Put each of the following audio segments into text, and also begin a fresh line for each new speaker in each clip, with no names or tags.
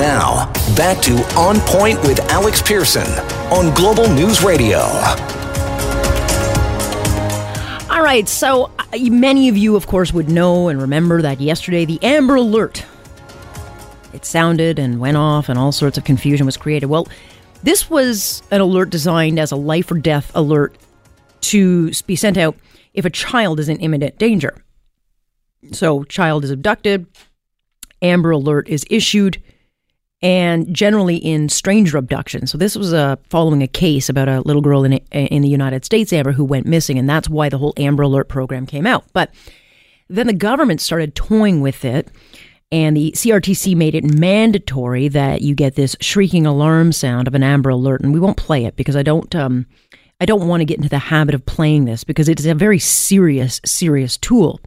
Now, back to On Point with Alex Pierson on Global News Radio.
All right, so uh, many of you, of course, would know and remember that yesterday the Amber Alert. It sounded and went off, and all sorts of confusion was created. Well, this was an alert designed as a life or death alert to be sent out if a child is in imminent danger. So, child is abducted, Amber Alert is issued, and generally in stranger abduction. So this was uh, following a case about a little girl in in the United States, Amber, who went missing, and that's why the whole Amber Alert program came out. But then the government started toying with it, and the CRTC made it mandatory that you get this shrieking alarm sound of an Amber Alert, and we won't play it because I don't. Um, I don't want to get into the habit of playing this because it is a very serious, serious tool.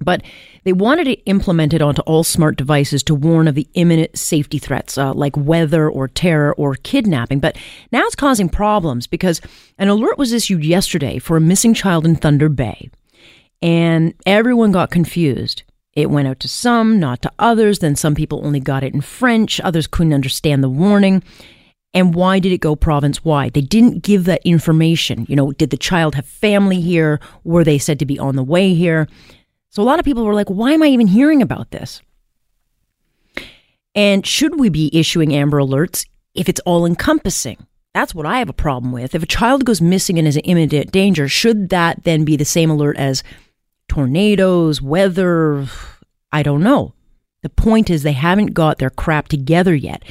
But they wanted it implemented onto all smart devices to warn of the imminent safety threats uh, like weather or terror or kidnapping. But now it's causing problems because an alert was issued yesterday for a missing child in Thunder Bay. And everyone got confused. It went out to some, not to others. Then some people only got it in French. Others couldn't understand the warning. And why did it go province wide? They didn't give that information. You know, did the child have family here? Were they said to be on the way here? So a lot of people were like, why am I even hearing about this? And should we be issuing Amber Alerts if it's all encompassing? That's what I have a problem with. If a child goes missing and is in imminent danger, should that then be the same alert as tornadoes, weather? I don't know. The point is, they haven't got their crap together yet.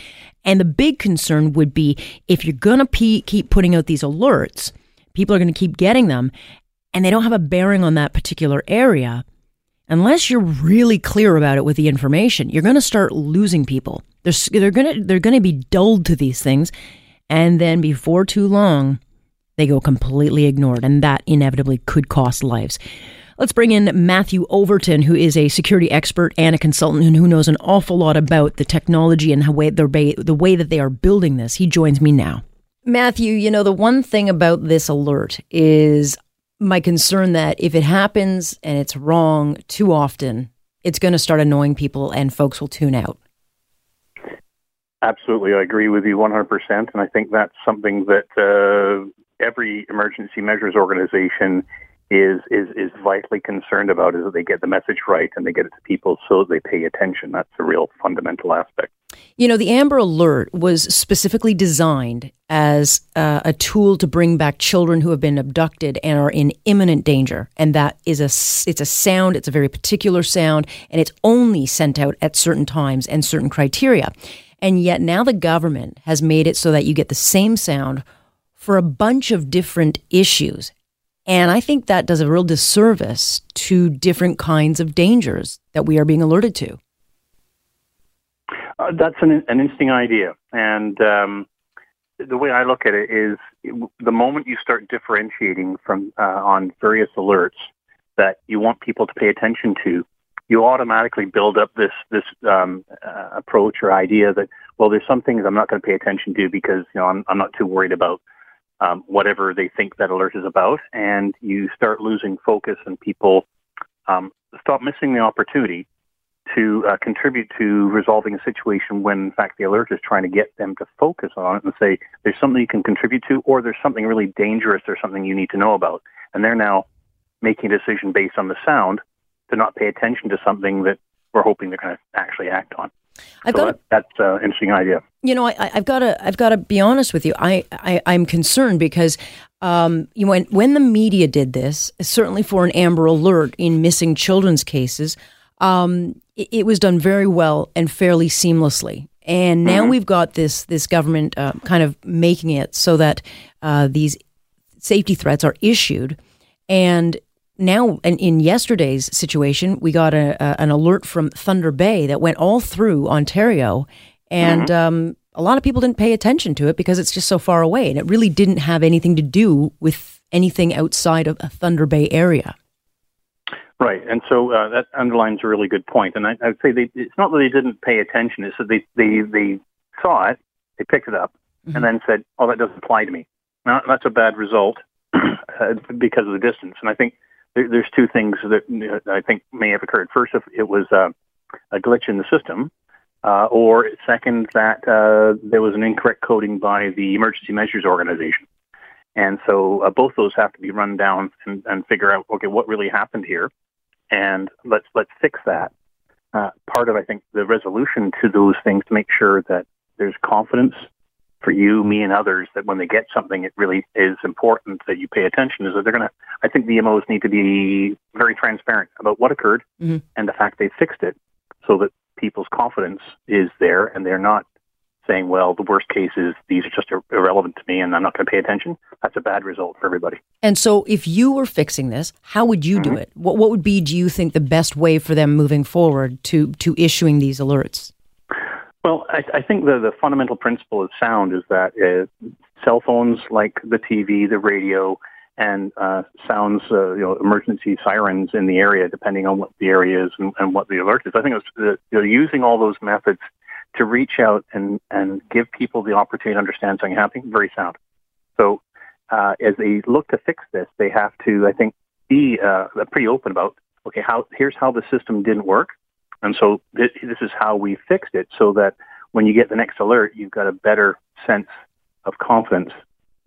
And the big concern would be if you're going to pe- keep putting out these alerts, people are going to keep getting them, and they don't have a bearing on that particular area unless you're really clear about it with the information, you're going to start losing people. They're, they're going to they're going to be dulled to these things, and then before too long, they go completely ignored, and that inevitably could cost lives. Let's bring in Matthew Overton, who is a security expert and a consultant and who knows an awful lot about the technology and how way, the, way, the way that they are building this. He joins me now. Matthew, you know, the one thing about this alert is my concern that if it happens and it's wrong too often, it's going to start annoying people and folks will tune out.
Absolutely. I agree with you 100%. And I think that's something that uh, every emergency measures organization is, is, is vitally concerned about is that they get the message right and they get it to people so they pay attention. That's a real fundamental aspect.
You know, the Amber Alert was specifically designed as uh, a tool to bring back children who have been abducted and are in imminent danger. And that is a it's a sound. It's a very particular sound, and it's only sent out at certain times and certain criteria. And yet now the government has made it so that you get the same sound for a bunch of different issues. And I think that does a real disservice to different kinds of dangers that we are being alerted to.
Uh, that's an, an interesting idea. And um, the way I look at it is the moment you start differentiating from uh, on various alerts that you want people to pay attention to, you automatically build up this this um, uh, approach or idea that well, there's some things I'm not going to pay attention to because you know I'm, I'm not too worried about um, whatever they think that alert is about, and you start losing focus, and people um, stop missing the opportunity to uh, contribute to resolving a situation when, in fact, the alert is trying to get them to focus on it and say, there's something you can contribute to, or there's something really dangerous or something you need to know about. And they're now making a decision based on the sound to not pay attention to something that we're hoping they're going to actually act on. I've so got that, that's an uh, interesting idea.
You know, I, have got to I've got to be honest with you. I, I am concerned because um, you know, when when the media did this, certainly for an Amber Alert in missing children's cases, um, it, it, was done very well and fairly seamlessly. And now mm-hmm. we've got this this government uh, kind of making it so that uh, these safety threats are issued, and now in, in yesterday's situation, we got a, a, an alert from Thunder Bay that went all through Ontario, and mm-hmm. um, a lot of people didn't pay attention to it because it's just so far away, and it really didn't have anything to do with anything outside of a Thunder Bay area.
Right, and so uh, that underlines a really good point. And I, I would say they, it's not that they didn't pay attention; it's that they they, they saw it, they picked it up, mm-hmm. and then said, "Oh, that doesn't apply to me." Now that's a bad result uh, because of the distance. And I think there, there's two things that I think may have occurred. First, if it was uh, a glitch in the system, uh, or second, that uh, there was an incorrect coding by the Emergency Measures Organization. And so uh, both those have to be run down and, and figure out, okay, what really happened here, and let's let's fix that. Uh, part of I think the resolution to those things to make sure that there's confidence for you, me, and others that when they get something, it really is important that you pay attention. Is that they're going to? I think the MOs need to be very transparent about what occurred mm-hmm. and the fact they fixed it, so that people's confidence is there and they're not saying, well, the worst case is these are just irrelevant to me and I'm not going to pay attention. That's a bad result for everybody.
And so, if you were fixing this, how would you mm-hmm. do it? What, what would be, do you think, the best way for them moving forward to, to issuing these alerts?
Well, I, I think the, the fundamental principle is sound is that uh, cell phones, like the TV, the radio, and uh, sounds, uh, you know, emergency sirens in the area, depending on what the area is and, and what the alert is. I think it's uh, you know, using all those methods to reach out and, and give people the opportunity to understand something happening, very sound. So uh, as they look to fix this, they have to, I think, be uh, pretty open about, okay, how here's how the system didn't work. And so this, this is how we fixed it so that when you get the next alert, you've got a better sense of confidence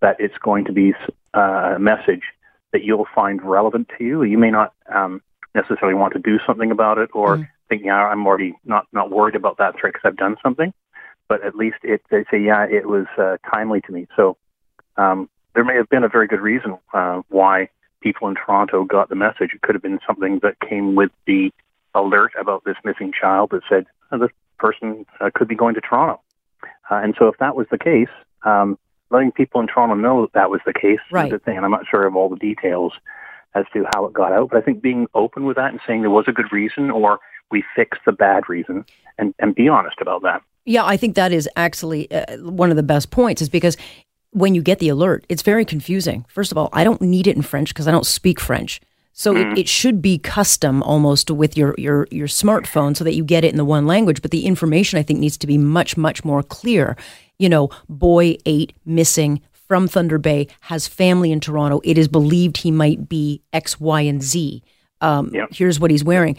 that it's going to be uh, a message that you'll find relevant to you. You may not um, necessarily want to do something about it or mm. Think, yeah, I'm already not, not worried about that threat because I've done something. But at least it, they say, yeah, it was uh, timely to me. So um, there may have been a very good reason uh, why people in Toronto got the message. It could have been something that came with the alert about this missing child that said oh, this person uh, could be going to Toronto. Uh, and so if that was the case, um, letting people in Toronto know that that was the case
right.
is a thing. And I'm not sure of all the details as to how it got out, but I think being open with that and saying there was a good reason or we fixed the bad reason and, and be honest about that.
Yeah, I think that is actually uh, one of the best points is because when you get the alert, it's very confusing. First of all, I don't need it in French because I don't speak French. So mm-hmm. it, it should be custom almost with your, your, your smartphone so that you get it in the one language. But the information I think needs to be much, much more clear. You know, boy eight missing from Thunder Bay has family in Toronto. It is believed he might be X, Y, and Z. Um, yep. Here's what he's wearing.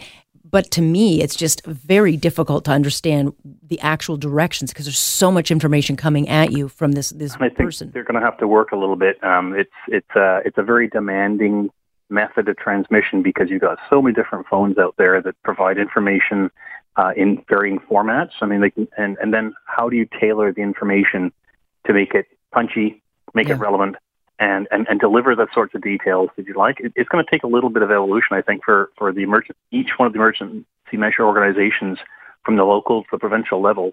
But to me, it's just very difficult to understand the actual directions because there's so much information coming at you from this this
I
person.
they're going to have to work a little bit. Um, it's it's uh, it's a very demanding method of transmission because you've got so many different phones out there that provide information uh, in varying formats. I mean, they can, and and then how do you tailor the information to make it punchy, make yeah. it relevant, and, and and deliver the sorts of details that you like? It, it's going to take a little bit of evolution, I think, for for the emergent each one of the emergency measure organizations from the local to the provincial level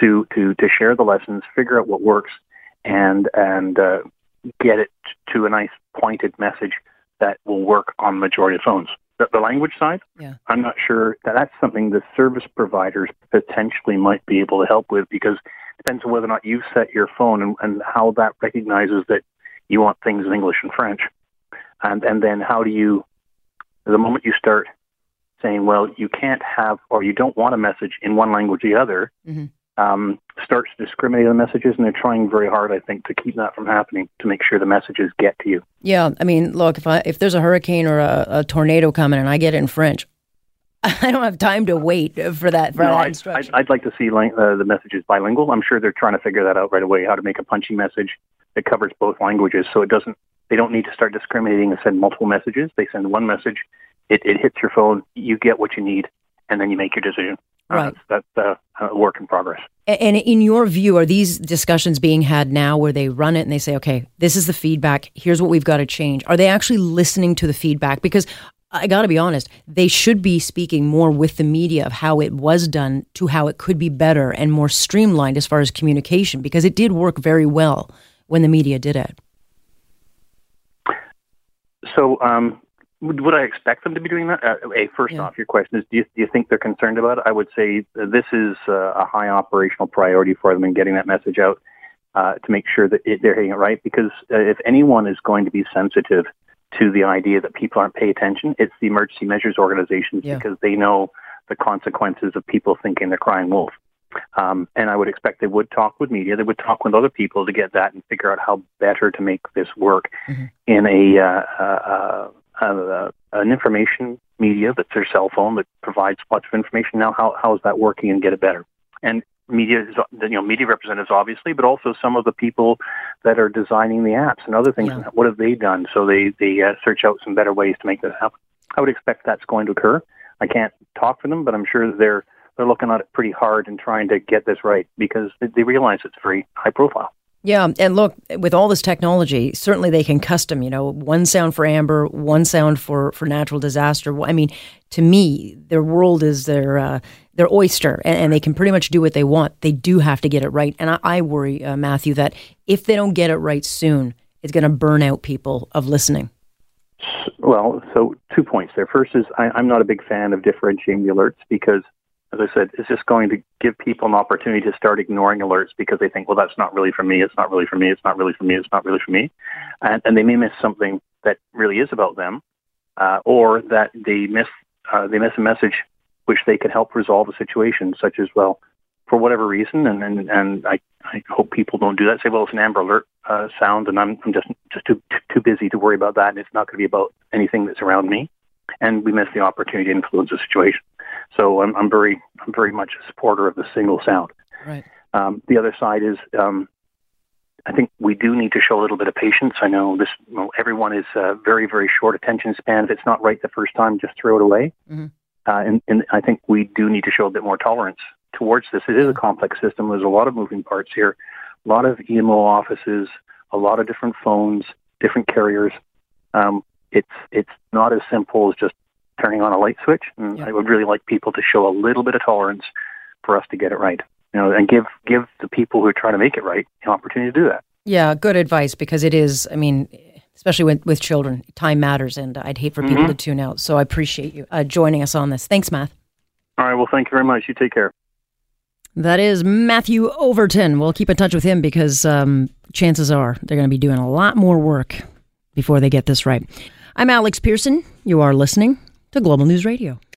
to to to share the lessons, figure out what works, and and uh, get it to a nice pointed message that will work on majority of phones. The, the language side,
yeah.
I'm not sure that that's something the service providers potentially might be able to help with because depends on whether or not you've set your phone and, and how that recognizes that you want things in English and French. And, and then how do you, the moment you start saying, well, you can't have or you don't want a message in one language or the other, mm-hmm um, starts to discriminate on messages, and they're trying very hard, I think, to keep that from happening to make sure the messages get to you.
Yeah, I mean, look, if I if there's a hurricane or a, a tornado coming and I get it in French, I don't have time to wait for that for no, that
I'd,
instruction.
I'd, I'd, like to see uh, the messages bilingual. I'm sure they're trying to figure that out right away. How to make a punchy message that covers both languages, so it doesn't. They don't need to start discriminating and send multiple messages. They send one message. It, it hits your phone. You get what you need, and then you make your decision.
Uh, right.
Uh, that's uh, a work in progress.
And in your view, are these discussions being had now where they run it and they say, okay, this is the feedback. Here's what we've got to change? Are they actually listening to the feedback? Because I got to be honest, they should be speaking more with the media of how it was done to how it could be better and more streamlined as far as communication, because it did work very well when the media did it.
So, um, would, I expect them to be doing that? Uh, a first yeah. off, your question is: do you, do you think they're concerned about it? I would say this is uh, a high operational priority for them in getting that message out uh, to make sure that it, they're hitting it right. Because uh, if anyone is going to be sensitive to the idea that people aren't paying attention, it's the emergency measures organizations yeah. because they know the consequences of people thinking they're crying wolf. Um, and I would expect they would talk with media, they would talk with other people to get that and figure out how better to make this work mm-hmm. in a uh, uh, uh uh, an information media that's their cell phone that provides lots of information. Now, how, how is that working and get it better? and media, you know, media representatives obviously, but also some of the people that are designing the apps and other things.
Yeah.
What have they done? So they they uh, search out some better ways to make this happen. I would expect that's going to occur. I can't talk for them, but I'm sure they're they're looking at it pretty hard and trying to get this right because they realize it's very high profile.
Yeah, and look, with all this technology, certainly they can custom, you know, one sound for amber, one sound for for natural disaster. I mean, to me, their world is their uh, their oyster, and, and, they can pretty much do what they want. They do have to get it right, and I, I worry, uh, Matthew, that if they don't get it right soon, it's going to burn out people of listening.
Well, so two points there. First is I, I'm not a big fan of differentiating the alerts because as I said, it's just going to give people an opportunity to start ignoring alerts because they think, well, that's not really for me. It's not really for me. It's not really for me. It's not really for me. And, and they may miss something that really is about them, uh, or that they miss uh, they miss a message which they could help resolve a situation, such as well, for whatever reason. And and, and I, I hope people don't do that. Say, well, it's an Amber Alert uh, sound, and I'm I'm just just too too busy to worry about that, and it's not going to be about anything that's around me. And we miss the opportunity to influence the situation. So I'm, I'm very I'm very much a supporter of the single sound.
Right.
Um, the other side is um, I think we do need to show a little bit of patience. I know this you know, everyone is uh, very very short attention span. If it's not right the first time, just throw it away. Mm-hmm. Uh, and, and I think we do need to show a bit more tolerance towards this. It is a complex system. There's a lot of moving parts here, a lot of EMO offices, a lot of different phones, different carriers. Um, it's it's not as simple as just turning on a light switch. And yeah. I would really like people to show a little bit of tolerance for us to get it right. You know, and give give the people who are trying to make it right an opportunity to do that.
Yeah, good advice because it is. I mean, especially with, with children, time matters, and I'd hate for people mm-hmm. to tune out. So I appreciate you uh, joining us on this. Thanks, Matt.
All right. Well, thank you very much. You take care.
That is Matthew Overton. We'll keep in touch with him because um, chances are they're going to be doing a lot more work before they get this right. I'm Alex Pierson. You are listening to Global News Radio.